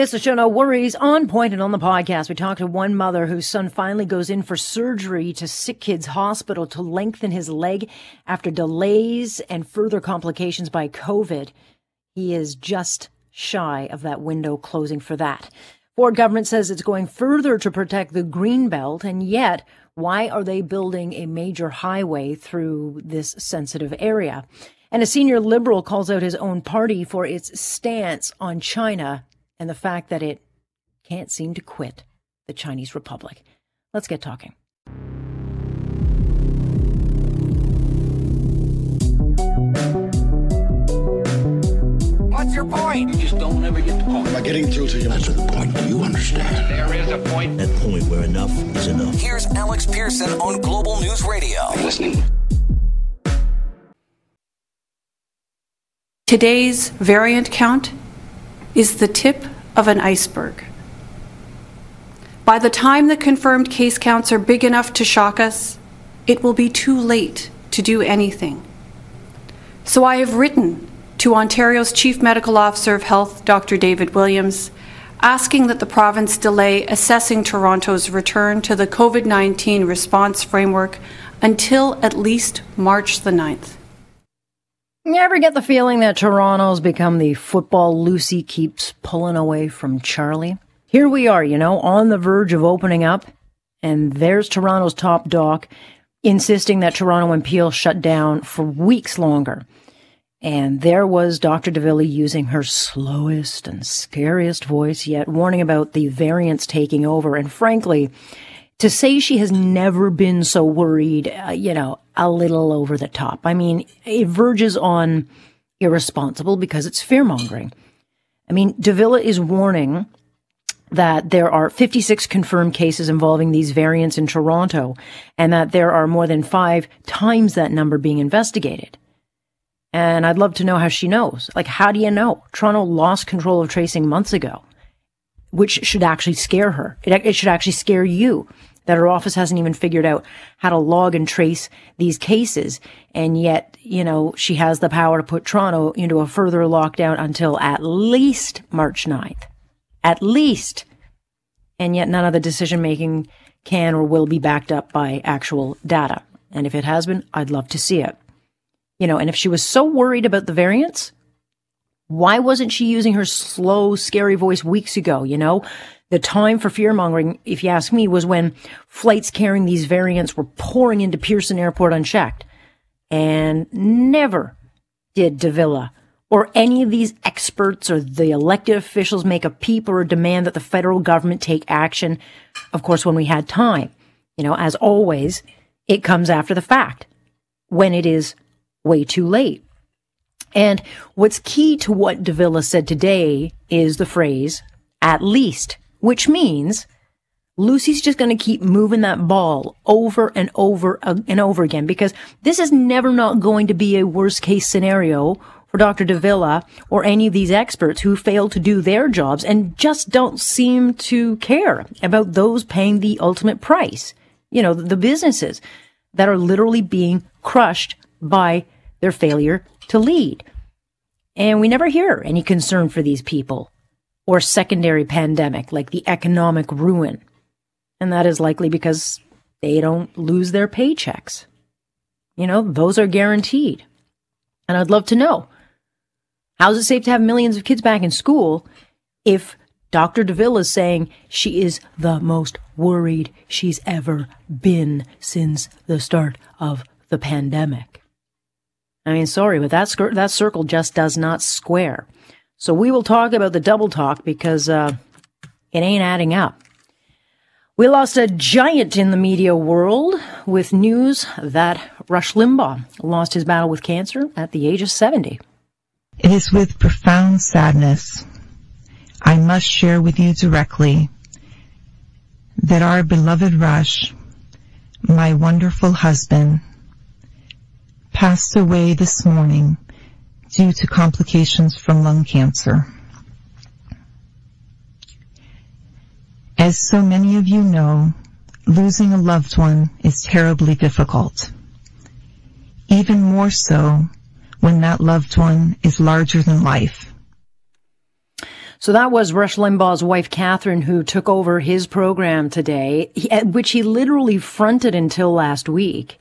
Mr. Show No Worries on point and on the podcast. We talked to one mother whose son finally goes in for surgery to Sick Kids Hospital to lengthen his leg after delays and further complications by COVID. He is just shy of that window closing for that. Ford government says it's going further to protect the green belt, and yet why are they building a major highway through this sensitive area? And a senior liberal calls out his own party for its stance on China and the fact that it can't seem to quit the Chinese Republic. Let's get talking. What's your point? You just don't ever get the point. Am I getting through to you? That's the point Do you understand. There is a point. That point where enough is enough. Here's Alex Pierson on Global News Radio. I'm listening. Today's variant count is the tip of an iceberg. By the time the confirmed case counts are big enough to shock us, it will be too late to do anything. So I have written to Ontario's Chief Medical Officer of Health, Dr. David Williams, asking that the province delay assessing Toronto's return to the COVID 19 response framework until at least March the 9th. You ever get the feeling that Toronto's become the football Lucy keeps pulling away from Charlie? Here we are, you know, on the verge of opening up, and there's Toronto's top doc insisting that Toronto and Peel shut down for weeks longer. And there was Dr. de Villa using her slowest and scariest voice yet, warning about the variants taking over. And frankly, to say she has never been so worried, uh, you know, a little over the top. I mean, it verges on irresponsible because it's fear mongering. I mean, de Villa is warning that there are 56 confirmed cases involving these variants in Toronto and that there are more than five times that number being investigated. And I'd love to know how she knows. Like, how do you know? Toronto lost control of tracing months ago, which should actually scare her. It, it should actually scare you that her office hasn't even figured out how to log and trace these cases. And yet, you know, she has the power to put Toronto into a further lockdown until at least March 9th. At least. And yet none of the decision making can or will be backed up by actual data. And if it has been, I'd love to see it. You know, and if she was so worried about the variants, why wasn't she using her slow, scary voice weeks ago? You know, the time for fear mongering, if you ask me, was when flights carrying these variants were pouring into Pearson Airport unchecked. And never did de Villa or any of these experts or the elected officials make a peep or a demand that the federal government take action. Of course, when we had time, you know, as always, it comes after the fact when it is way too late. And what's key to what de Villa said today is the phrase, at least, which means Lucy's just going to keep moving that ball over and over and over again because this is never not going to be a worst case scenario for Dr. de Villa or any of these experts who fail to do their jobs and just don't seem to care about those paying the ultimate price. You know, the businesses that are literally being crushed by their failure to lead. And we never hear any concern for these people or secondary pandemic like the economic ruin. And that is likely because they don't lose their paychecks. You know, those are guaranteed. And I'd love to know how's it safe to have millions of kids back in school if Dr. DeVille is saying she is the most worried she's ever been since the start of the pandemic. I mean, sorry, but that, that circle just does not square. So we will talk about the double talk because uh, it ain't adding up. We lost a giant in the media world with news that Rush Limbaugh lost his battle with cancer at the age of 70. It is with profound sadness I must share with you directly that our beloved Rush, my wonderful husband, passed away this morning due to complications from lung cancer. As so many of you know, losing a loved one is terribly difficult. Even more so when that loved one is larger than life. So that was Rush Limbaugh's wife, Catherine, who took over his program today, which he literally fronted until last week.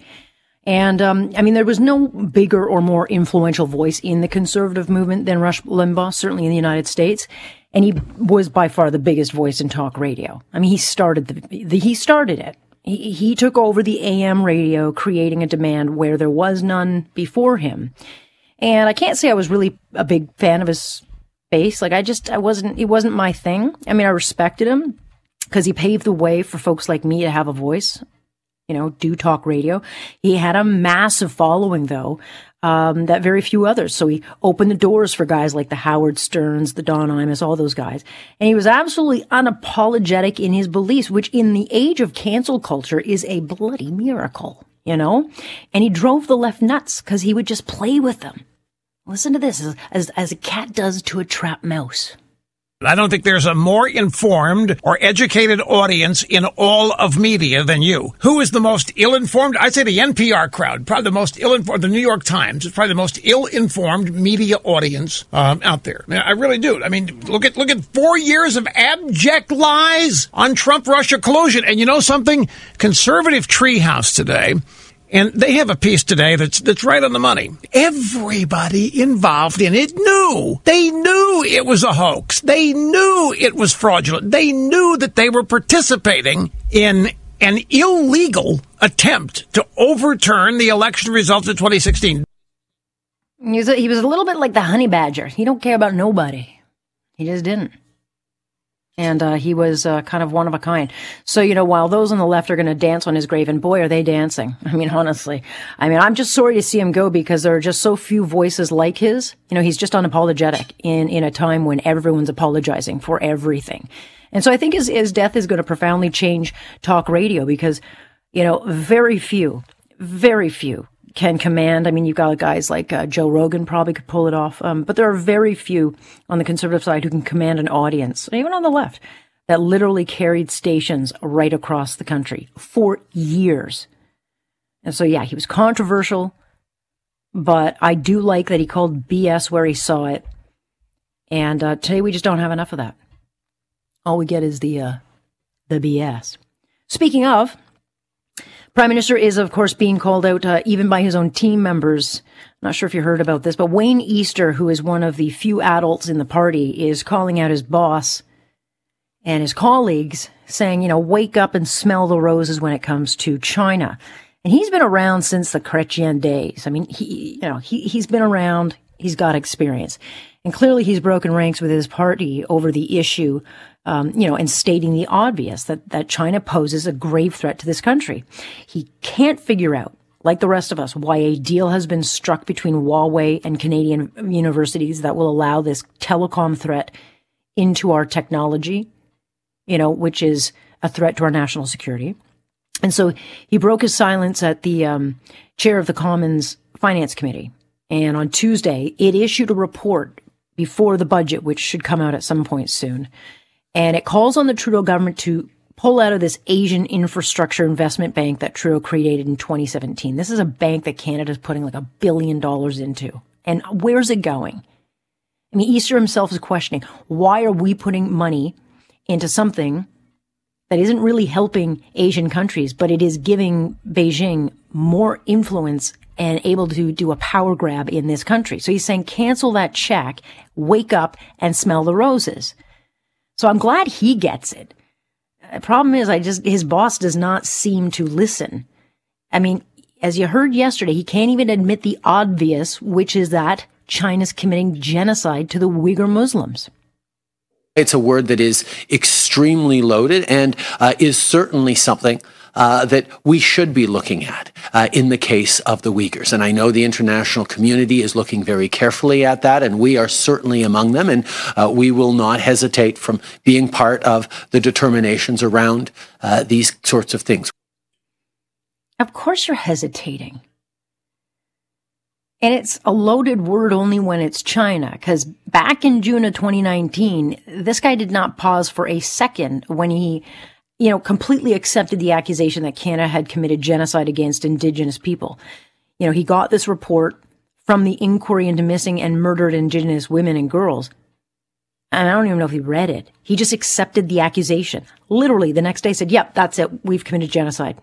And um, I mean, there was no bigger or more influential voice in the conservative movement than Rush Limbaugh, certainly in the United States. And he was by far the biggest voice in talk radio. I mean, he started the, the he started it. He, he took over the AM radio, creating a demand where there was none before him. And I can't say I was really a big fan of his bass. Like I just, I wasn't, it wasn't my thing. I mean, I respected him because he paved the way for folks like me to have a voice, you know, do talk radio. He had a massive following though, um, that very few others. So he opened the doors for guys like the Howard Sterns, the Don Imus, all those guys. And he was absolutely unapologetic in his beliefs, which in the age of cancel culture is a bloody miracle, you know? And he drove the left nuts because he would just play with them. Listen to this, as, as, as a cat does to a trapped mouse. I don't think there's a more informed or educated audience in all of media than you. Who is the most ill-informed? I'd say the NPR crowd, probably the most ill-informed. The New York Times is probably the most ill-informed media audience um, out there. I, mean, I really do. I mean, look at look at four years of abject lies on Trump-Russia collusion, and you know something? Conservative Treehouse today and they have a piece today that's that's right on the money. Everybody involved in it knew. They knew it was a hoax. They knew it was fraudulent. They knew that they were participating in an illegal attempt to overturn the election results of 2016. He was a, he was a little bit like the honey badger. He don't care about nobody. He just didn't and uh, he was uh, kind of one of a kind. So you know, while those on the left are going to dance on his grave, and boy, are they dancing! I mean, honestly, I mean, I'm just sorry to see him go because there are just so few voices like his. You know, he's just unapologetic in in a time when everyone's apologizing for everything, and so I think his his death is going to profoundly change talk radio because you know, very few, very few can command. I mean, you've got guys like uh, Joe Rogan probably could pull it off, um, but there are very few on the conservative side who can command an audience, even on the left, that literally carried stations right across the country for years. And so, yeah, he was controversial, but I do like that he called BS where he saw it. And uh, today we just don't have enough of that. All we get is the uh, the BS. Speaking of, Prime Minister is, of course, being called out uh, even by his own team members. Not sure if you heard about this, but Wayne Easter, who is one of the few adults in the party, is calling out his boss and his colleagues, saying, you know, wake up and smell the roses when it comes to China. And he's been around since the Chrétien days. I mean, he, you know, he, he's been around. He's got experience. And clearly he's broken ranks with his party over the issue um, you know, and stating the obvious that, that China poses a grave threat to this country. He can't figure out, like the rest of us, why a deal has been struck between Huawei and Canadian universities that will allow this telecom threat into our technology, you know, which is a threat to our national security. And so he broke his silence at the um, chair of the Commons Finance Committee. And on Tuesday, it issued a report before the budget, which should come out at some point soon, and it calls on the Trudeau government to pull out of this Asian infrastructure investment bank that Trudeau created in 2017. This is a bank that Canada is putting like a billion dollars into. And where's it going? I mean, Easter himself is questioning why are we putting money into something that isn't really helping Asian countries, but it is giving Beijing more influence and able to do a power grab in this country. So he's saying cancel that check, wake up and smell the roses. So I'm glad he gets it. The problem is I just, his boss does not seem to listen. I mean, as you heard yesterday, he can't even admit the obvious, which is that China's committing genocide to the Uyghur Muslims. It's a word that is extremely loaded and uh, is certainly something uh, that we should be looking at uh, in the case of the Uyghurs. And I know the international community is looking very carefully at that, and we are certainly among them, and uh, we will not hesitate from being part of the determinations around uh, these sorts of things. Of course, you're hesitating. And it's a loaded word only when it's China, because back in June of 2019, this guy did not pause for a second when he you know, completely accepted the accusation that Canada had committed genocide against Indigenous people. You know, he got this report from the inquiry into missing and murdered Indigenous women and girls. And I don't even know if he read it. He just accepted the accusation. Literally the next day said, yep, that's it. We've committed genocide.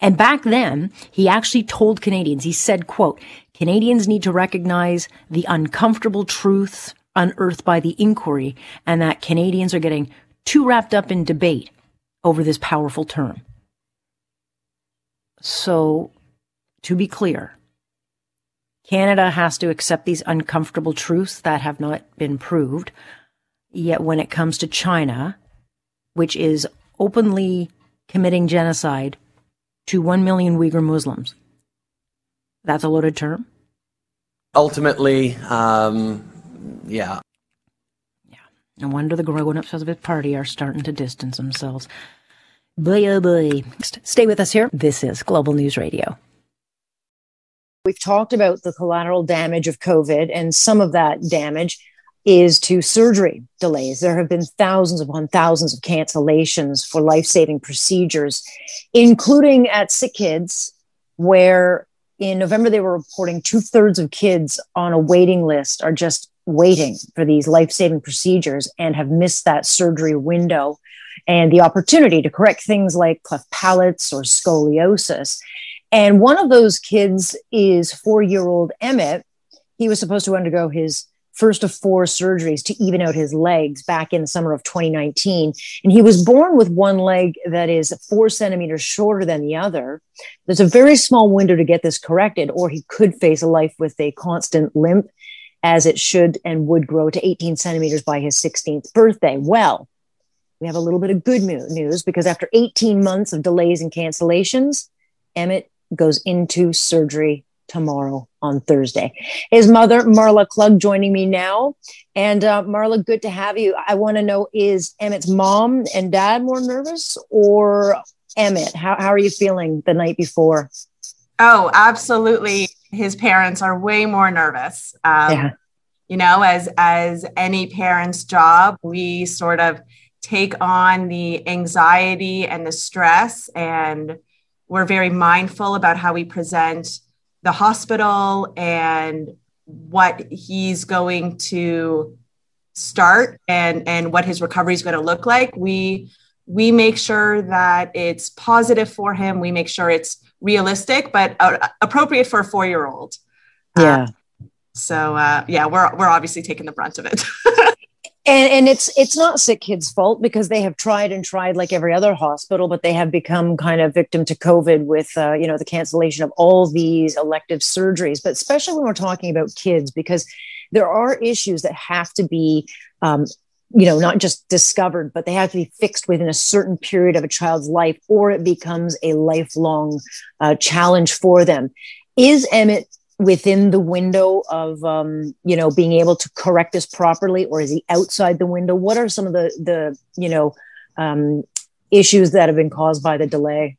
And back then, he actually told Canadians, he said, quote, Canadians need to recognize the uncomfortable truths unearthed by the inquiry and that Canadians are getting too wrapped up in debate over this powerful term. So, to be clear, Canada has to accept these uncomfortable truths that have not been proved. Yet, when it comes to China, which is openly committing genocide to 1 million Uyghur Muslims, that's a loaded term? Ultimately, um, yeah. Yeah. No wonder the grown ups of the party are starting to distance themselves. Boy, oh boy. Stay with us here. This is Global News Radio. We've talked about the collateral damage of COVID, and some of that damage is to surgery delays. There have been thousands upon thousands of cancellations for life saving procedures, including at sick kids, where in November they were reporting two thirds of kids on a waiting list are just waiting for these life saving procedures and have missed that surgery window and the opportunity to correct things like cleft palates or scoliosis. And one of those kids is four year old Emmett. He was supposed to undergo his first of four surgeries to even out his legs back in the summer of 2019. And he was born with one leg that is four centimeters shorter than the other. There's a very small window to get this corrected, or he could face a life with a constant limp as it should and would grow to 18 centimeters by his 16th birthday. Well, we have a little bit of good news because after 18 months of delays and cancellations, Emmett goes into surgery tomorrow on Thursday. His mother, Marla Klug, joining me now. And uh, Marla, good to have you. I want to know is Emmett's mom and dad more nervous or Emmett? How, how are you feeling the night before? Oh, absolutely his parents are way more nervous. Um, yeah. You know, as as any parent's job, we sort of take on the anxiety and the stress, and we're very mindful about how we present the hospital and what he's going to start and and what his recovery is going to look like. We we make sure that it's positive for him. We make sure it's realistic but uh, appropriate for a four year old. Yeah. Uh, so uh, yeah, we're we're obviously taking the brunt of it. and and it's it's not sick kids' fault because they have tried and tried like every other hospital, but they have become kind of victim to COVID with uh, you know the cancellation of all these elective surgeries. But especially when we're talking about kids, because there are issues that have to be um, you know, not just discovered, but they have to be fixed within a certain period of a child's life, or it becomes a lifelong uh, challenge for them. Is Emmett within the window of, um, you know, being able to correct this properly, or is he outside the window? What are some of the, the you know, um, issues that have been caused by the delay?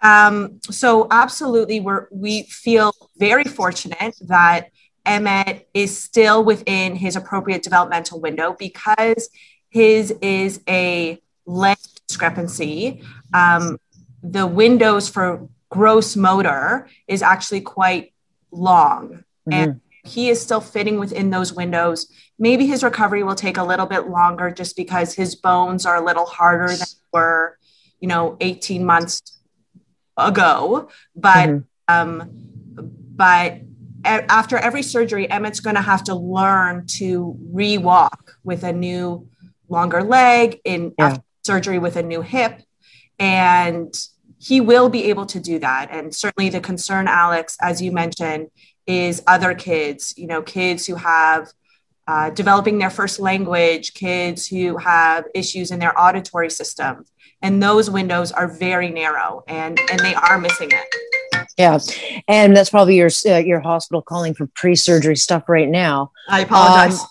Um, so absolutely, we're we feel very fortunate that Emmett is still within his appropriate developmental window because his is a length discrepancy. Um, the windows for gross motor is actually quite long. Mm-hmm. And he is still fitting within those windows. Maybe his recovery will take a little bit longer just because his bones are a little harder than were, you know, 18 months ago. But mm-hmm. um, but after every surgery, Emmett's going to have to learn to re-walk with a new longer leg in yeah. surgery with a new hip. And he will be able to do that. And certainly the concern, Alex, as you mentioned, is other kids, you know, kids who have uh, developing their first language, kids who have issues in their auditory system. And those windows are very narrow and, and they are missing it. Yeah, and that's probably your uh, your hospital calling for pre-surgery stuff right now. I apologize. Um,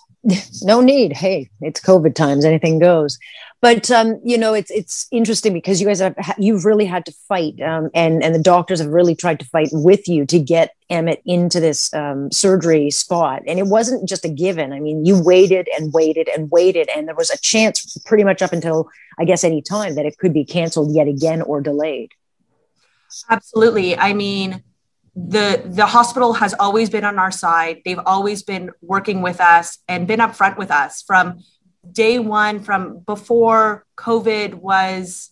no need. Hey, it's COVID times. Anything goes. But um, you know, it's it's interesting because you guys have you've really had to fight, um, and and the doctors have really tried to fight with you to get Emmett into this um, surgery spot, and it wasn't just a given. I mean, you waited and waited and waited, and there was a chance, pretty much up until I guess any time, that it could be canceled yet again or delayed. Absolutely. I mean, the the hospital has always been on our side. They've always been working with us and been upfront with us from day one, from before COVID was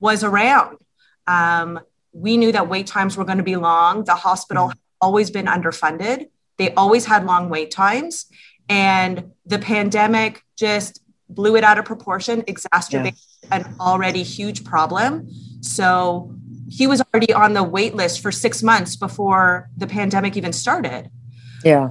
was around. Um, we knew that wait times were going to be long. The hospital mm-hmm. always been underfunded. They always had long wait times, and the pandemic just blew it out of proportion, exacerbated yeah. an already huge problem. So he was already on the wait list for six months before the pandemic even started. Yeah.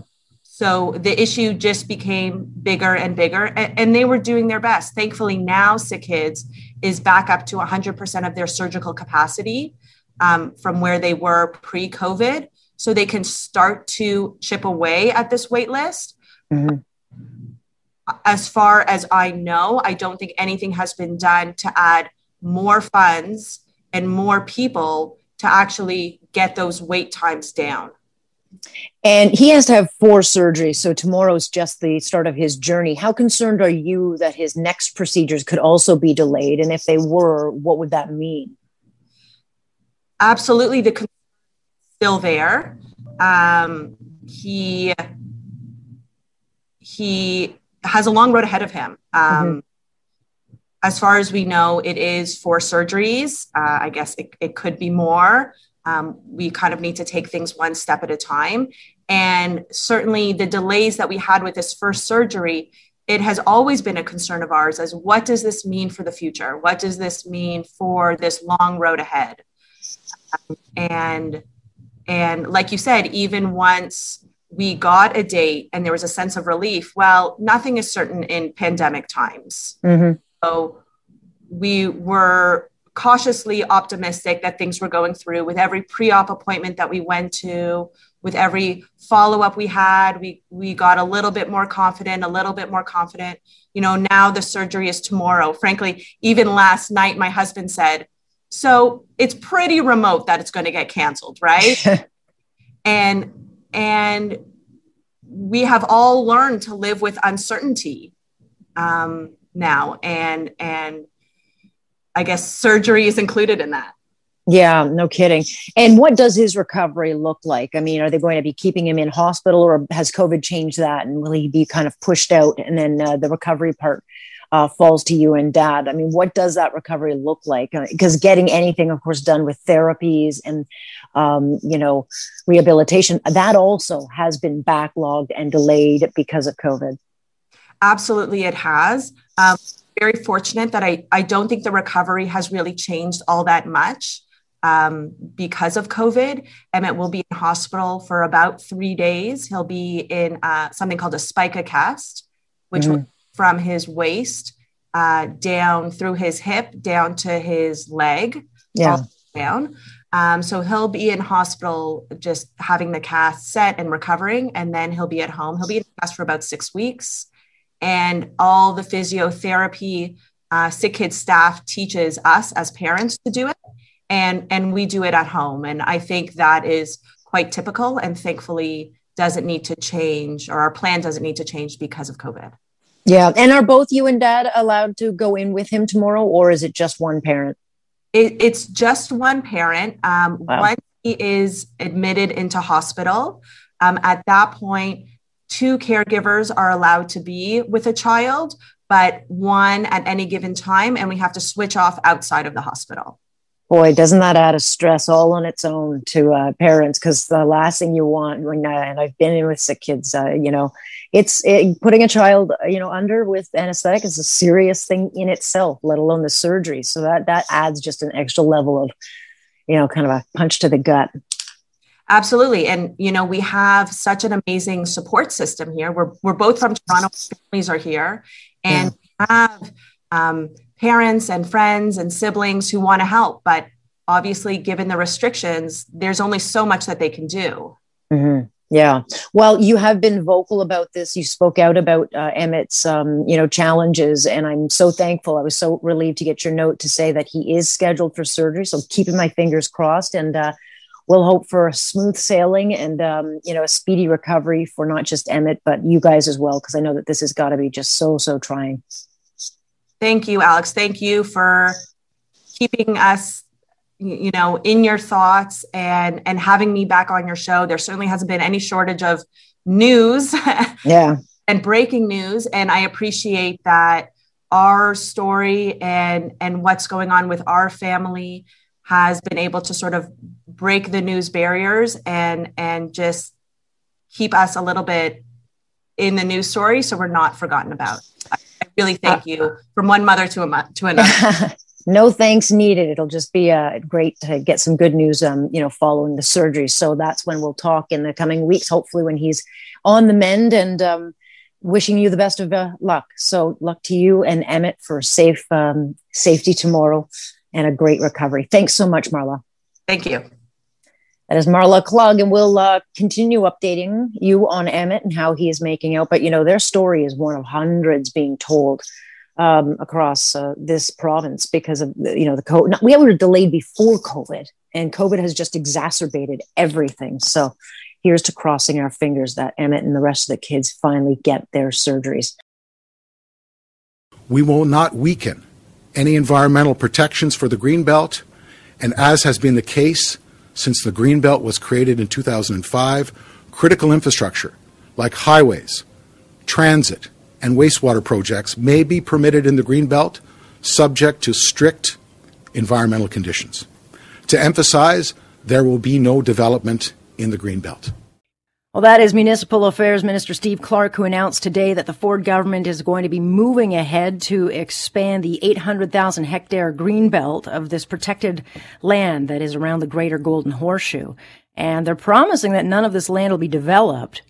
So the issue just became bigger and bigger, and, and they were doing their best. Thankfully, now SickKids is back up to 100% of their surgical capacity um, from where they were pre COVID. So they can start to chip away at this wait list. Mm-hmm. As far as I know, I don't think anything has been done to add more funds and more people to actually get those wait times down. And he has to have four surgeries. So tomorrow's just the start of his journey. How concerned are you that his next procedures could also be delayed? And if they were, what would that mean? Absolutely, the concern still there. Um, he he has a long road ahead of him. Um, mm-hmm as far as we know, it is for surgeries. Uh, I guess it, it, could be more. Um, we kind of need to take things one step at a time. And certainly the delays that we had with this first surgery, it has always been a concern of ours as what does this mean for the future? What does this mean for this long road ahead? Um, and and like you said, even once we got a date and there was a sense of relief, well, nothing is certain in pandemic times. Mm-hmm. So we were cautiously optimistic that things were going through with every pre-op appointment that we went to with every follow-up we had. We we got a little bit more confident a little bit more confident. You know now the surgery is tomorrow. Frankly even last night my husband said so it's pretty remote that it's going to get canceled right? And and we have all learned to live with uncertainty um, now. And and i guess surgery is included in that yeah no kidding and what does his recovery look like i mean are they going to be keeping him in hospital or has covid changed that and will he be kind of pushed out and then uh, the recovery part uh, falls to you and dad. I mean, what does that recovery look like? Because uh, getting anything, of course, done with therapies and, um, you know, rehabilitation, that also has been backlogged and delayed because of COVID. Absolutely, it has. Um, very fortunate that I, I don't think the recovery has really changed all that much um, because of COVID. Emmett will be in hospital for about three days. He'll be in uh, something called a spica cast, which mm-hmm. from his waist uh, down through his hip down to his leg. Yeah. Down. Um, so he'll be in hospital just having the cast set and recovering, and then he'll be at home. He'll be in cast for about six weeks and all the physiotherapy uh, SickKids staff teaches us as parents to do it. And and we do it at home. And i think that is quite typical and thankfully doesn't need to change or our plan doesn't need to change because of covid. Yeah. And are both you and dad allowed to go in with him tomorrow or is it just one parent? It, it's just one parent. Um, wow. once he is admitted into hospital. Um, at that point two caregivers are allowed to be with a child, but one at any given time, and we have to switch off outside of the hospital. Boy, doesn't that add a stress all on its own to uh, parents? Because the last thing you want, when uh, and I've been in with sick kids, uh, you know, it's it, putting a child, you know, under with anesthetic is a serious thing in itself, let alone the surgery. So that that adds just an extra level of, you know, kind of a punch to the gut. Absolutely. And, you know, we have such an amazing support system here. We're, we're both from Toronto, families are here, and yeah. have um, parents and friends and siblings who want to help. But obviously, given the restrictions, there's only so much that they can do. Mm-hmm. Yeah. Well, you have been vocal about this. You spoke out about uh, Emmett's, um, you know, challenges, and I'm so thankful. I was so relieved to get your note to say that he is scheduled for surgery. So keeping my fingers crossed, and uh, we'll hope for a smooth sailing and um, you know a speedy recovery for not just Emmett but you guys as well because I know that this has got to be just so so trying. Thank you, Alex. Thank you for keeping us you know in your thoughts and and having me back on your show there certainly hasn't been any shortage of news yeah and breaking news and i appreciate that our story and and what's going on with our family has been able to sort of break the news barriers and and just keep us a little bit in the news story so we're not forgotten about i, really thank uh, you from one mother to a to another no thanks needed. It'll just be uh, great to get some good news, um, you know, following the surgery. So that's when we'll talk in the coming weeks, hopefully when he's on the mend and um, wishing you the best of uh, luck. So luck to you and Emmett for safe um, safety tomorrow and a great recovery. Thanks so much, Marla. Thank you. That is Marla Klug, and we'll uh, continue updating you on Emmett and how he is making out. But you know, their story is one of hundreds being told um, across uh, this province because of you know the COVID. We were delayed before COVID, and COVID has just exacerbated everything. So here's to crossing our fingers that Emmett and the rest of the kids finally get their surgeries. We will not weaken any environmental protections for the Greenbelt, and as has been the case since the Greenbelt was created in 2005, critical infrastructure like highways, transit, and wastewater projects may be permitted in the Greenbelt subject to strict environmental conditions. To emphasize, there will be no development in the Greenbelt. Well, that is Municipal Affairs Minister Steve Clark, who announced today that the Ford government is going to be moving ahead to expand the 800,000 hectare greenbelt of this protected land that is around the greater Golden Horseshoe. And they're promising that none of this land will be developed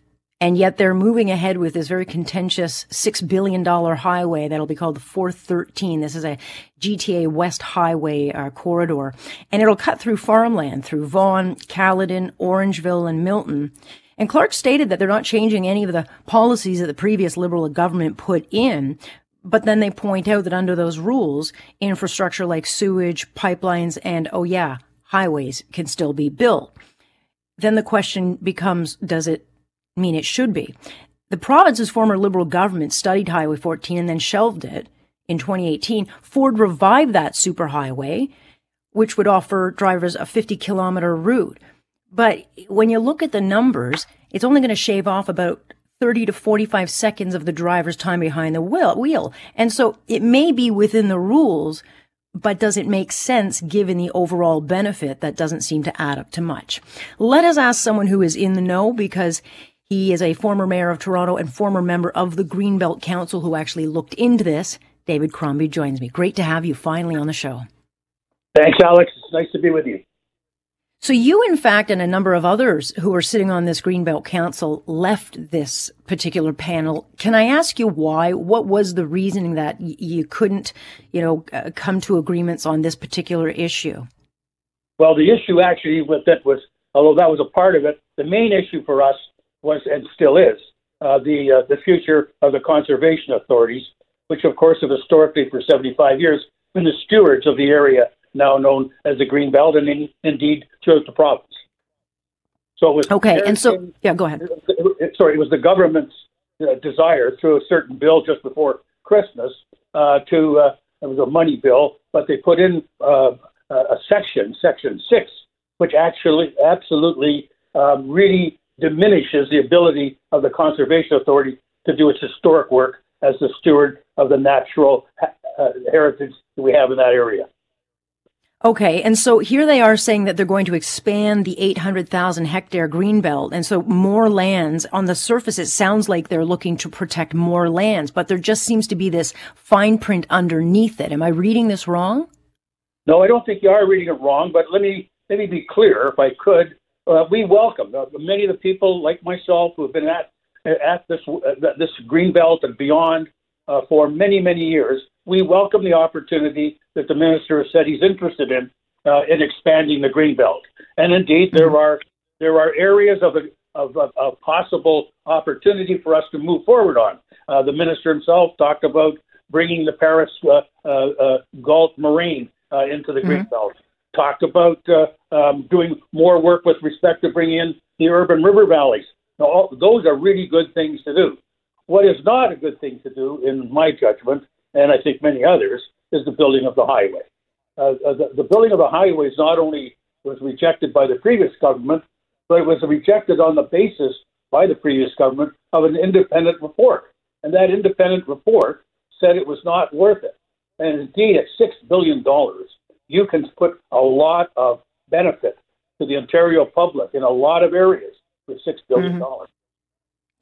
and yet they're moving ahead with this very contentious $6 billion highway that'll be called the 413. This is a GTA West Highway uh, corridor. And it'll cut through farmland, through Vaughan, Caledon, Orangeville, and Milton. And Clark stated that they're not changing any of the policies that the previous Liberal government put in. But then they point out that under those rules, infrastructure like sewage, pipelines, and, oh yeah, highways can still be built. Then the question becomes, does it mean, it should be. The province's former Liberal government studied Highway 14 and then shelved it in 2018. Ford revived that superhighway, which would offer drivers a 50 kilometer route. But when you look at the numbers, it's only going to shave off about 30 to 45 seconds of the driver's time behind the wheel. And so it may be within the rules, but does it make sense given the overall benefit that doesn't seem to add up to much? Let us ask someone who is in the know because he is a former mayor of Toronto and former member of the Greenbelt Council who actually looked into this. David Crombie joins me. Great to have you finally on the show. Thanks, Alex. It's nice to be with you. So, you, in fact, and a number of others who are sitting on this Greenbelt Council left this particular panel. Can I ask you why? What was the reasoning that y- you couldn't, you know, uh, come to agreements on this particular issue? Well, the issue actually with it was, although that was a part of it, the main issue for us was and still is uh, the uh, the future of the conservation authorities, which of course have historically for 75 years been the stewards of the area now known as the Green Belt, and in, indeed throughout the province. So it was okay, and so yeah, go ahead. Sorry, it was the government's uh, desire through a certain bill just before Christmas uh, to uh, it was a money bill, but they put in uh, a section, section six, which actually absolutely um, really diminishes the ability of the Conservation Authority to do its historic work as the steward of the natural uh, heritage that we have in that area. Okay, and so here they are saying that they're going to expand the 800,000 hectare greenbelt, and so more lands. On the surface, it sounds like they're looking to protect more lands, but there just seems to be this fine print underneath it. Am I reading this wrong? No, I don't think you are reading it wrong. But let me let me be clear, if I could uh, we welcome uh, many of the people like myself who have been at at this uh, this green belt and beyond uh, for many many years. We welcome the opportunity that the minister has said he's interested in uh, in expanding the green belt, and indeed there mm-hmm. are there are areas of a of, of, of possible opportunity for us to move forward on. Uh, the minister himself talked about bringing the Paris uh, uh, uh, Galt Moraine uh, into the mm-hmm. Green Belt talked about uh, um, doing more work with respect to bringing in the urban river valleys. Now, all, those are really good things to do. What is not a good thing to do, in my judgment, and I think many others, is the building of the highway. uh, the, the building of the highways not only was rejected by the previous government, but it was rejected on the basis by the previous government of an independent report. And that independent report said it was not worth it. And indeed, at $6 billion, you can put a lot of benefit to the Ontario public in a lot of areas with $6 billion. Mm-hmm.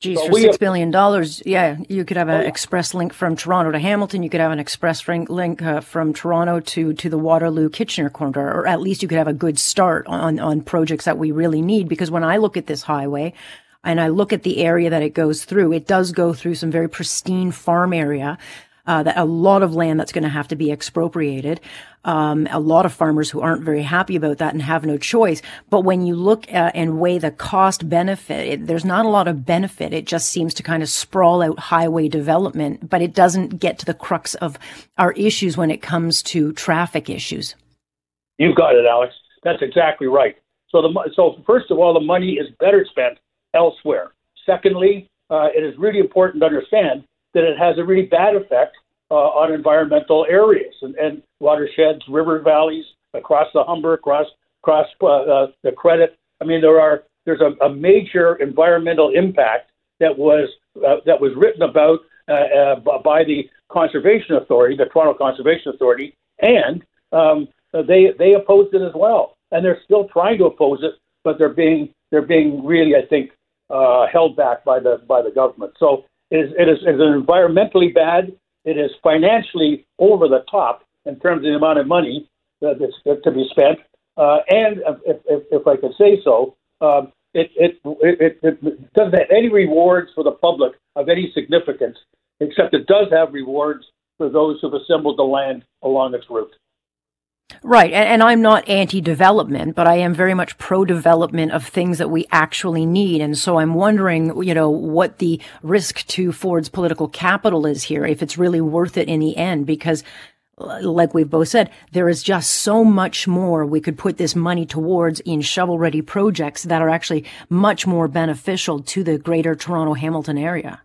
Geez, so for six have, billion dollars, yeah, you could have an oh, express link from Toronto to Hamilton. You could have an express link uh, from Toronto to to the Waterloo Kitchener corridor, or at least you could have a good start on on projects that we really need. Because when I look at this highway, and I look at the area that it goes through, it does go through some very pristine farm area uh, that a lot of land that's going to have to be expropriated. Um, a lot of farmers who aren't very happy about that and have no choice. But when you look at and weigh the cost benefit, it, there's not a lot of benefit. It just seems to kind of sprawl out highway development, but it doesn't get to the crux of our issues when it comes to traffic issues. You've got it, Alex. That's exactly right. So the so first of all, the money is better spent elsewhere. Secondly, uh, it is really important to understand that it has a really bad effect uh, on environmental areas and, and, watersheds, river valleys, across the Humber, across across uh, uh, the Credit. I mean, there are there's a, a major environmental impact that was uh, that was written about uh, uh, by the Conservation Authority, the Toronto Conservation Authority, and um, they they opposed it as well, and they're still trying to oppose it, but they're being they're being really, I think, held back by the by the government. So it is, it is, it is environmentally bad. It is financially over the top in terms of the amount of money that is to be spent. Uh, and if, if, if, I could say so, um, it, it, it, it, doesn't have any rewards for the public of any significance, except it does have rewards for those who've assembled the land along its route. Right. And, and, I'm not anti-development, but I am very much pro-development of things that we actually need. And so I'm wondering, you know, what the risk to Ford's political capital is here, if it's really worth it in the end, because uh, like we've both said, there is just so much more we could put this money towards in shovel ready projects that are actually much more beneficial to the greater Toronto Hamilton area.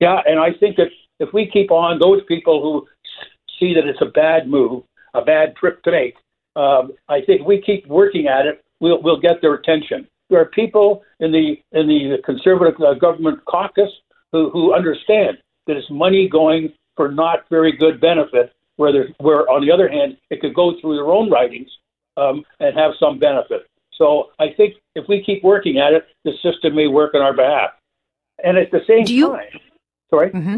Yeah. And I think that if we keep on those people who see that it's a bad move, a bad trip to make. Um, I think we keep working at it, we'll we'll get their attention. There are people in the in the conservative uh, government caucus who who understand that it's money going for not very good benefit, where there, where on the other hand it could go through their own writings um, and have some benefit. So I think if we keep working at it, the system may work on our behalf. And at the same you... time, sorry, mm-hmm.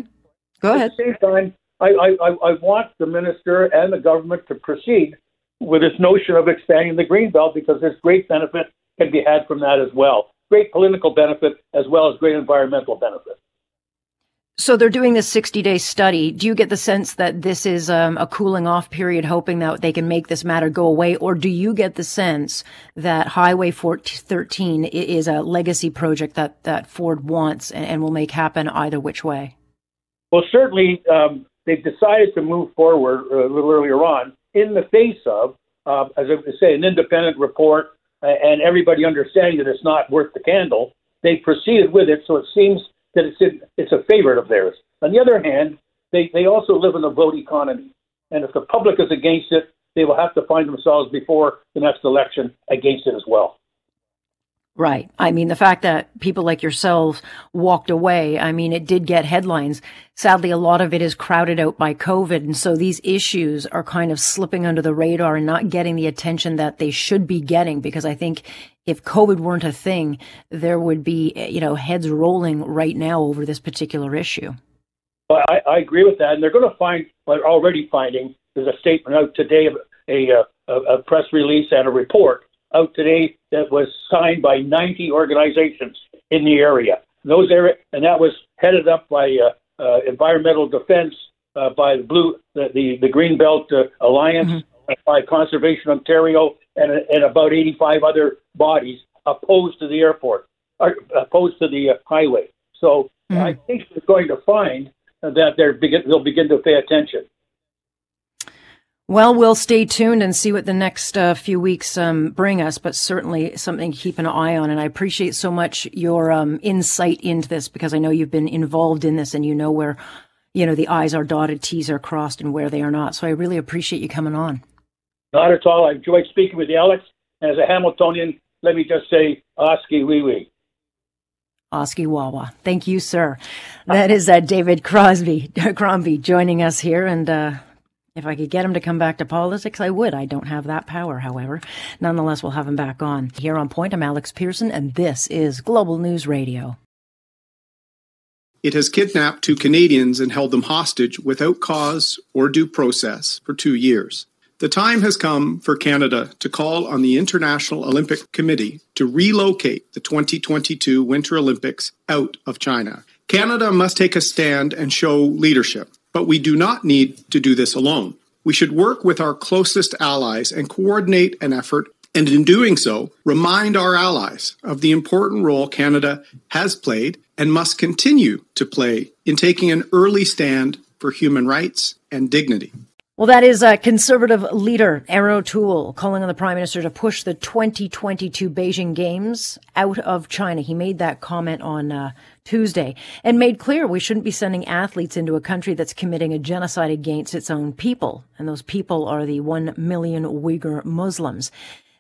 go ahead. At the same time, I, I, I want the minister and the government to proceed with this notion of expanding the green belt because there's great benefit can be had from that as well. Great political benefit as well as great environmental benefit. So they're doing this 60 day study. Do you get the sense that this is um, a cooling off period, hoping that they can make this matter go away? Or do you get the sense that Highway 13 is a legacy project that, that Ford wants and, and will make happen either which way? Well, certainly um, they've decided to move forward uh, a little earlier on in the face of, uh, as I say, an independent report uh, and everybody understanding that it's not worth the candle. They proceeded with it, so it seems that it's it's a favorite of theirs. On the other hand, they, they also live in a vote economy, and if the public is against it, they will have to find themselves before the next election against it as well. Right. I mean, the fact that people like yourselves walked away, I mean, it did get headlines. Sadly, a lot of it is crowded out by COVID. And so these issues are kind of slipping under the radar and not getting the attention that they should be getting. Because I think if COVID weren't a thing, there would be, you know, heads rolling right now over this particular issue. Well, I, I agree with that. And they're going to find, well, already finding, there's a statement out today, a, uh, a, a press release and a report out today that was signed by 90 organizations in the area. Those area, and that was headed up by uh, uh, Environmental Defense, uh, by the Blue, the the, the Greenbelt uh, Alliance, mm-hmm. by Conservation Ontario, and and about 85 other bodies opposed to the airport, or opposed to the uh, highway. So mm-hmm. I think we're going to find that they're begin, they'll begin to pay attention. Well, we'll stay tuned and see what the next uh, few weeks um, bring us, but certainly something to keep an eye on. And I appreciate so much your um, insight into this because I know you've been involved in this and you know where, you know, the I's are dotted, T's are crossed, and where they are not. So I really appreciate you coming on. Not at all. I enjoyed speaking with you, Alex. And as a Hamiltonian, let me just say, Oski wee wee. Oski Wawa. Thank you, sir. That is uh, David Crosby, Crombie joining us here. And uh, if I could get him to come back to politics, I would. I don't have that power, however. Nonetheless, we'll have him back on. Here on Point, I'm Alex Pierson, and this is Global News Radio. It has kidnapped two Canadians and held them hostage without cause or due process for two years. The time has come for Canada to call on the International Olympic Committee to relocate the 2022 Winter Olympics out of China. Canada must take a stand and show leadership, but we do not need to do this alone. We should work with our closest allies and coordinate an effort, and in doing so, remind our allies of the important role Canada has played and must continue to play in taking an early stand for human rights and dignity. Well, that is a conservative leader, Erin O'Toole, calling on the prime minister to push the 2022 Beijing Games out of China. He made that comment on uh, Tuesday and made clear we shouldn't be sending athletes into a country that's committing a genocide against its own people. And those people are the 1 million Uyghur Muslims.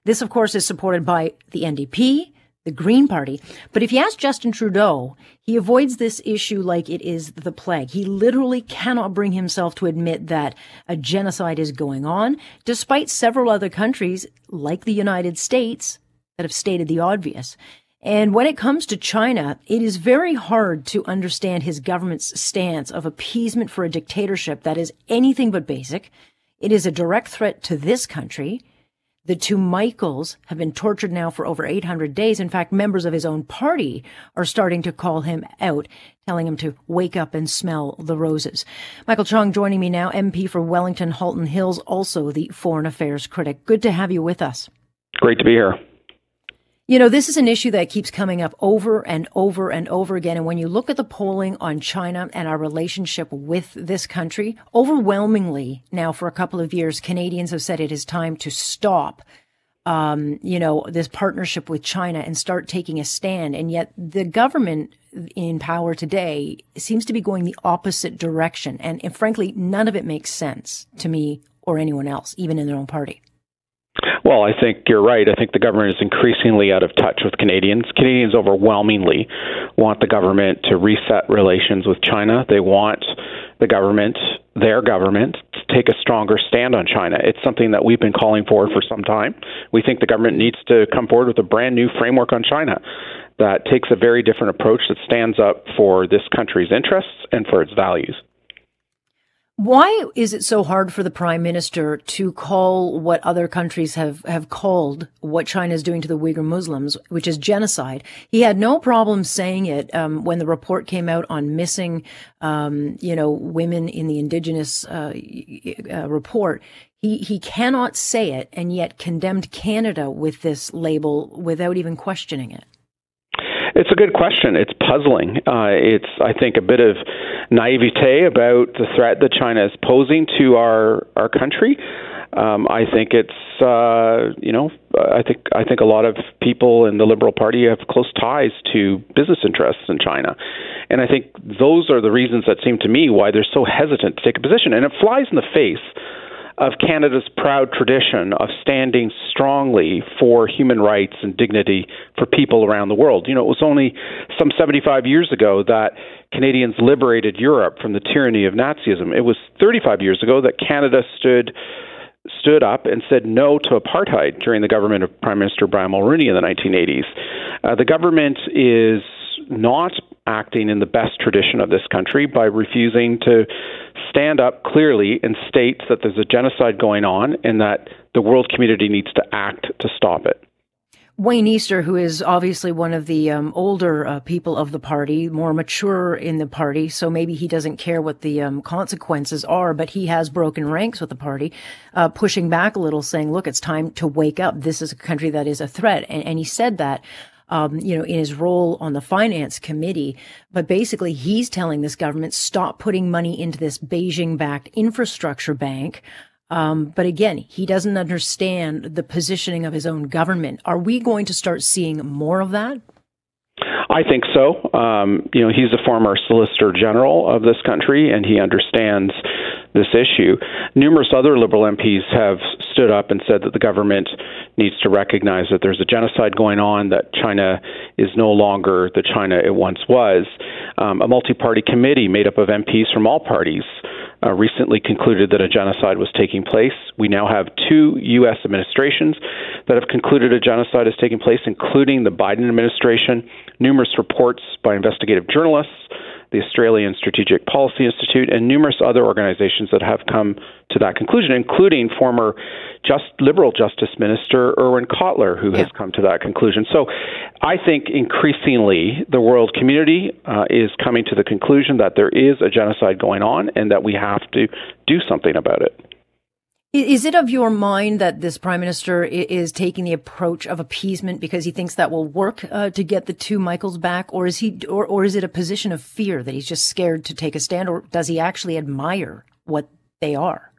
This, of course, is supported by the NDP, the Green Party. But if you ask Justin Trudeau, he avoids this issue like it is the plague. He literally cannot bring himself to admit that a genocide is going on, despite several other countries, like the United States, that have stated the obvious. And when it comes to China, it is very hard to understand his government's stance of appeasement for a dictatorship that is anything but basic. It is a direct threat to this country. The two Michaels have been tortured now for over 800 days. In fact, members of his own party are starting to call him out, telling him to wake up and smell the roses. Michael Chong joining me now, MP for Wellington Halton Hills, also the foreign affairs critic. Good to have you with us. Great to be here. You know, this is an issue that keeps coming up over and over and over again. And when you look at the polling on China and our relationship with this country, overwhelmingly now for a couple of years, Canadians have said it is time to stop, um, you know, this partnership with China and start taking a stand. And yet the government in power today seems to be going the opposite direction. And, and frankly, none of it makes sense to me or anyone else, even in their own party. Well, I think you're right. I think the government is increasingly out of touch with Canadians. Canadians overwhelmingly want the government to reset relations with China. They want the government, their government, to take a stronger stand on China. It's something that we've been calling for for some time. We think the government needs to come forward with a brand new framework on China that takes a very different approach that stands up for this country's interests and for its values. Why is it so hard for the prime minister to call what other countries have, have called what China is doing to the Uyghur Muslims, which is genocide? He had no problem saying it um, when the report came out on missing, um, you know, women in the indigenous uh, uh, report. He he cannot say it, and yet condemned Canada with this label without even questioning it. It's a good question. It's puzzling. Uh, it's, I think, a bit of naivete about the threat that China is posing to our our country. Um, I think it's, uh, you know, I think I think a lot of people in the Liberal Party have close ties to business interests in China, and I think those are the reasons that seem to me why they're so hesitant to take a position. And it flies in the face of Canada's proud tradition of standing strongly for human rights and dignity for people around the world. You know, it was only some 75 years ago that Canadians liberated Europe from the tyranny of Nazism. It was 35 years ago that Canada stood stood up and said no to apartheid during the government of Prime Minister Brian Mulroney in the 1980s. Uh, the government is not acting in the best tradition of this country by refusing to stand up clearly and state that there's a genocide going on and that the world community needs to act to stop it. Wayne Easter, who is obviously one of the um, older uh, people of the party, more mature in the party, so maybe he doesn't care what the um, consequences are, but he has broken ranks with the party, uh, pushing back a little, saying, look, it's time to wake up. This is a country that is a threat. And, and he said that um, you know, in his role on the finance committee. But basically, he's telling this government, stop putting money into this Beijing backed infrastructure bank. Um, but again, he doesn't understand the positioning of his own government. Are we going to start seeing more of that? I think so. Um, you know, he's a former Solicitor General of this country, and he understands this issue. Numerous other Liberal MPs have stood up and said that the government needs to recognize that there's a genocide going on, that China is no longer the China it once was. Um, a multi party committee made up of MPs from all parties uh, recently concluded that a genocide was taking place. We now have two U.S. administrations that have concluded a genocide is taking place, including the Biden administration, numerous reports by investigative journalists the Australian Strategic Policy Institute, and numerous other organizations that have come to that conclusion, including former just Liberal Justice Minister Irwin Cotler, who yeah. has come to that conclusion. So I think increasingly the world community uh, is coming to the conclusion that there is a genocide going on and that we have to do something about it. Is it of your mind that this prime minister is taking the approach of appeasement because he thinks that will work uh, to get the two Michaels back, or is he, or, or is it a position of fear that he's just scared to take a stand, or does he actually admire what they are?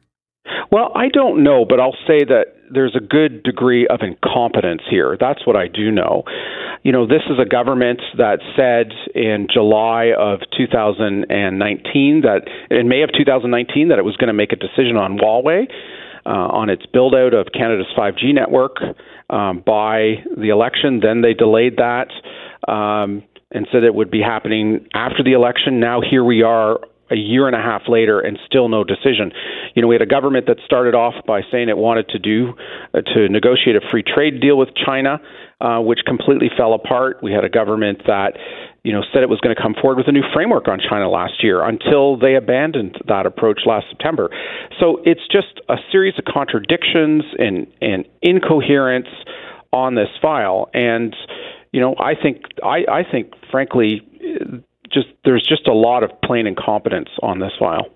Well, I don't know, but I'll say that there's a good degree of incompetence here. That's what I do know. You know, this is a government that said in July of 2019 that in May of 2019 that it was going to make a decision on Huawei uh, on its build out of Canada's 5G network um, by the election. Then they delayed that um, and said it would be happening after the election. Now here we are a year and a half later and still no decision. You know, we had a government that started off by saying it wanted to do uh, to negotiate a free trade deal with China, uh, which completely fell apart. We had a government that you know, said it was going to come forward with a new framework on China last year until they abandoned that approach last September. So it's just a series of contradictions and, and incoherence on this file. And, you know, I think, I, I think, frankly, just there's just a lot of plain incompetence on this file.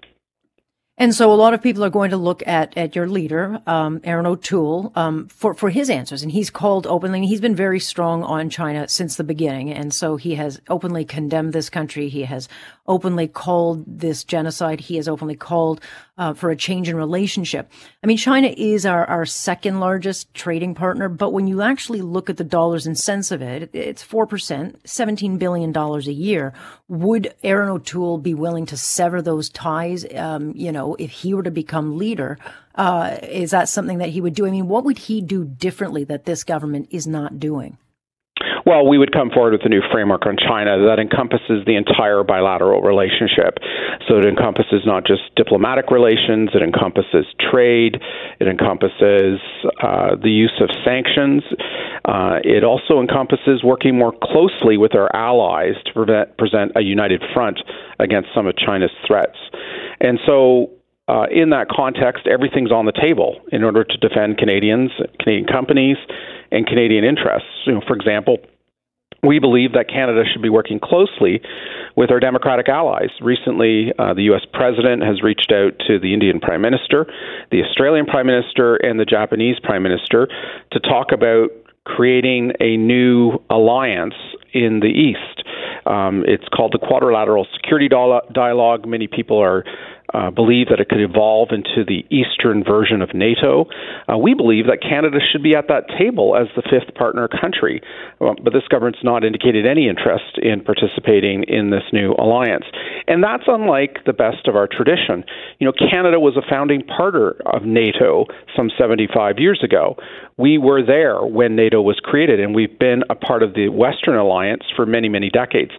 And so a lot of people are going to look at, at your leader, um, Erin O'Toole, um, for, for his answers. And he's called openly, he's been very strong on China since the beginning. And so he has openly condemned this country. He has openly called this genocide. He has openly called uh, for a change in relationship. I mean, China is our, our second largest trading partner, but when you actually look at the dollars and cents of it, it's 4%, $17 billion a year. Would Erin O'Toole be willing to sever those ties, um, you know, if he were to become leader? Uh, is that something that he would do? I mean, what would he do differently that this government is not doing? Well, we would come forward with a new framework on China that encompasses the entire bilateral relationship. So it encompasses not just diplomatic relations, it encompasses trade, it encompasses uh, the use of sanctions. Uh, it also encompasses working more closely with our allies to prevent, present a united front against some of China's threats. And so uh, in that context, everything's on the table in order to defend Canadians, Canadian companies, and Canadian interests. You know, for example, we believe that Canada should be working closely with our democratic allies. Recently, uh, the U.S. president has reached out to the Indian prime minister, the Australian prime minister, and the Japanese prime minister to talk about creating a new alliance in the East. Um, it's called the Quadrilateral Security Dialogue. Many people are uh, believe that it could evolve into the eastern version of NATO. Uh, we believe that Canada should be at that table as the fifth partner country, well, but this government's not indicated any interest in participating in this new alliance. And that's unlike the best of our tradition. You know, Canada was a founding partner of NATO some 75 years ago. We were there when NATO was created, and we've been a part of the Western Alliance for many, many decades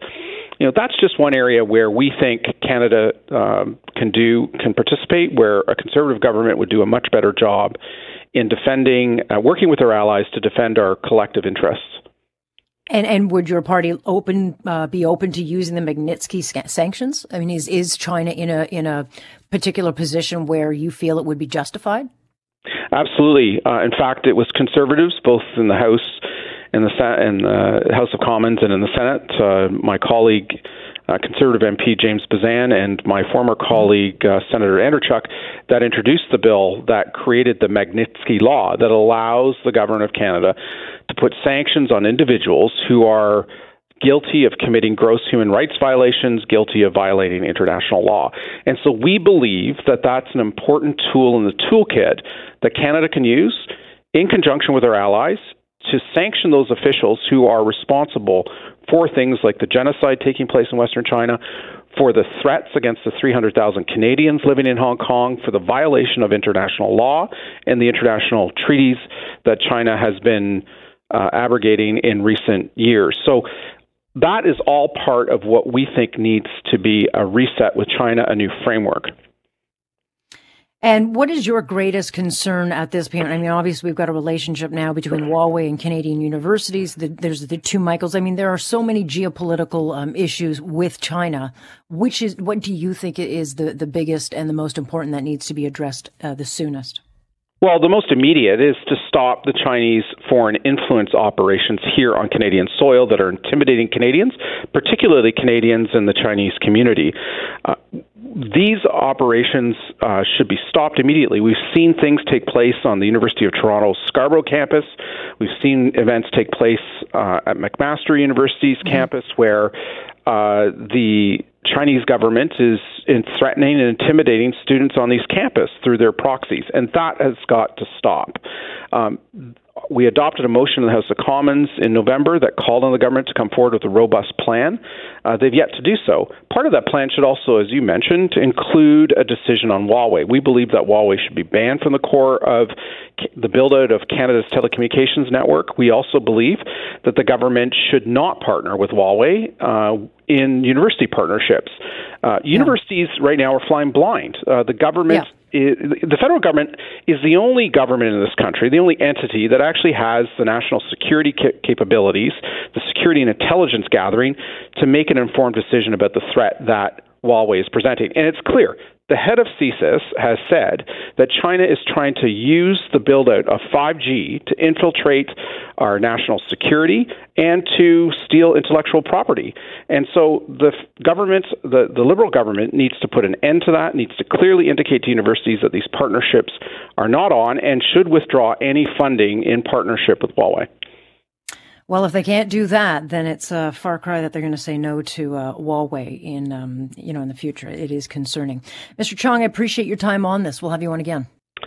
you know that's just one area where we think Canada um, can do can participate, where a conservative government would do a much better job in defending, uh, working with our allies to defend our collective interests. And and would your party open uh, be open to using the Magnitsky sanctions? I mean, is is China in a in a particular position where you feel it would be justified? Absolutely. Uh, in fact, it was conservatives, both in the House in the in the House of Commons and in the Senate. Uh, my colleague, uh, Conservative MP James Bezan, and my former colleague uh, Senator Andreychuk, that introduced the bill that created the Magnitsky Law that allows the government of Canada to put sanctions on individuals who are guilty of committing gross human rights violations, guilty of violating international law. And so we believe that that's an important tool in the toolkit that Canada can use in conjunction with our allies to sanction those officials who are responsible for things like the genocide taking place in Western China, for the threats against the 300,000 Canadians living in Hong Kong, for the violation of international law and the international treaties that China has been uh, abrogating in recent years. So that is all part of what we think needs to be a reset with China, a new framework. And what is your greatest concern at this point? I mean, obviously, we've got a relationship now between Huawei and Canadian universities. The, there's the two Michaels. I mean, there are so many geopolitical um, issues with China. Which is what do you think is the the biggest and the most important that needs to be addressed uh, the soonest? Well, the most immediate is to stop the Chinese foreign influence operations here on Canadian soil that are intimidating Canadians, particularly Canadians in the Chinese community. Uh, these operations uh, should be stopped immediately. We've seen things take place on the University of Toronto's Scarborough campus. We've seen events take place uh, at McMaster University's mm-hmm. campus where uh, the Chinese government is in threatening and intimidating students on these campus through their proxies, and that has got to stop. Um, we adopted a motion in the House of Commons in November that called on the government to come forward with a robust plan. Uh, they've yet to do so. Part of that plan should also, as you mentioned, include a decision on Huawei. We believe that Huawei should be banned from the core of the build out of Canada's telecommunications network. We also believe that the government should not partner with Huawei uh, in university partnerships. Uh, universities yeah. right now are flying blind. Uh, the government yeah the federal government is the only government in this country, the only entity that actually has the national security ca- capabilities, the security and intelligence gathering to make an informed decision about the threat that Huawei is presenting. And it's clear the head of CSIS has said that China is trying to use the build out of 5G to infiltrate our national security and to steal intellectual property. And so the government, the, the liberal government, needs to put an end to that, needs to clearly indicate to universities that these partnerships are not on and should withdraw any funding in partnership with Huawei. Well, if they can't do that, then it's a far cry that they're going to say no to uh, Huawei in, um, you know, in the future. It is concerning. Mr. Chong, I appreciate your time on this. We'll have you on again.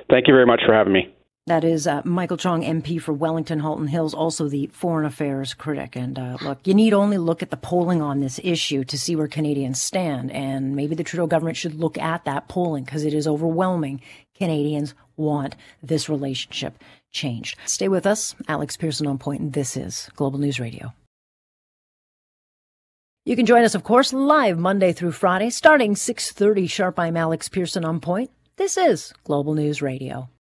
Thank you very much for having me. That is uh, Michael Chong, MP for Wellington Halton Hills, also the foreign affairs critic. And uh, look, you need only look at the polling on this issue to see where Canadians stand. And maybe the Trudeau government should look at that polling because it is overwhelming. Canadians want this relationship changed. Stay with us. Alex Pierson on point, and this is Global News Radio. You can join us, of course, live Monday through Friday, starting 6.30 sharp. I'm Alex Pierson on point. This is Global News Radio.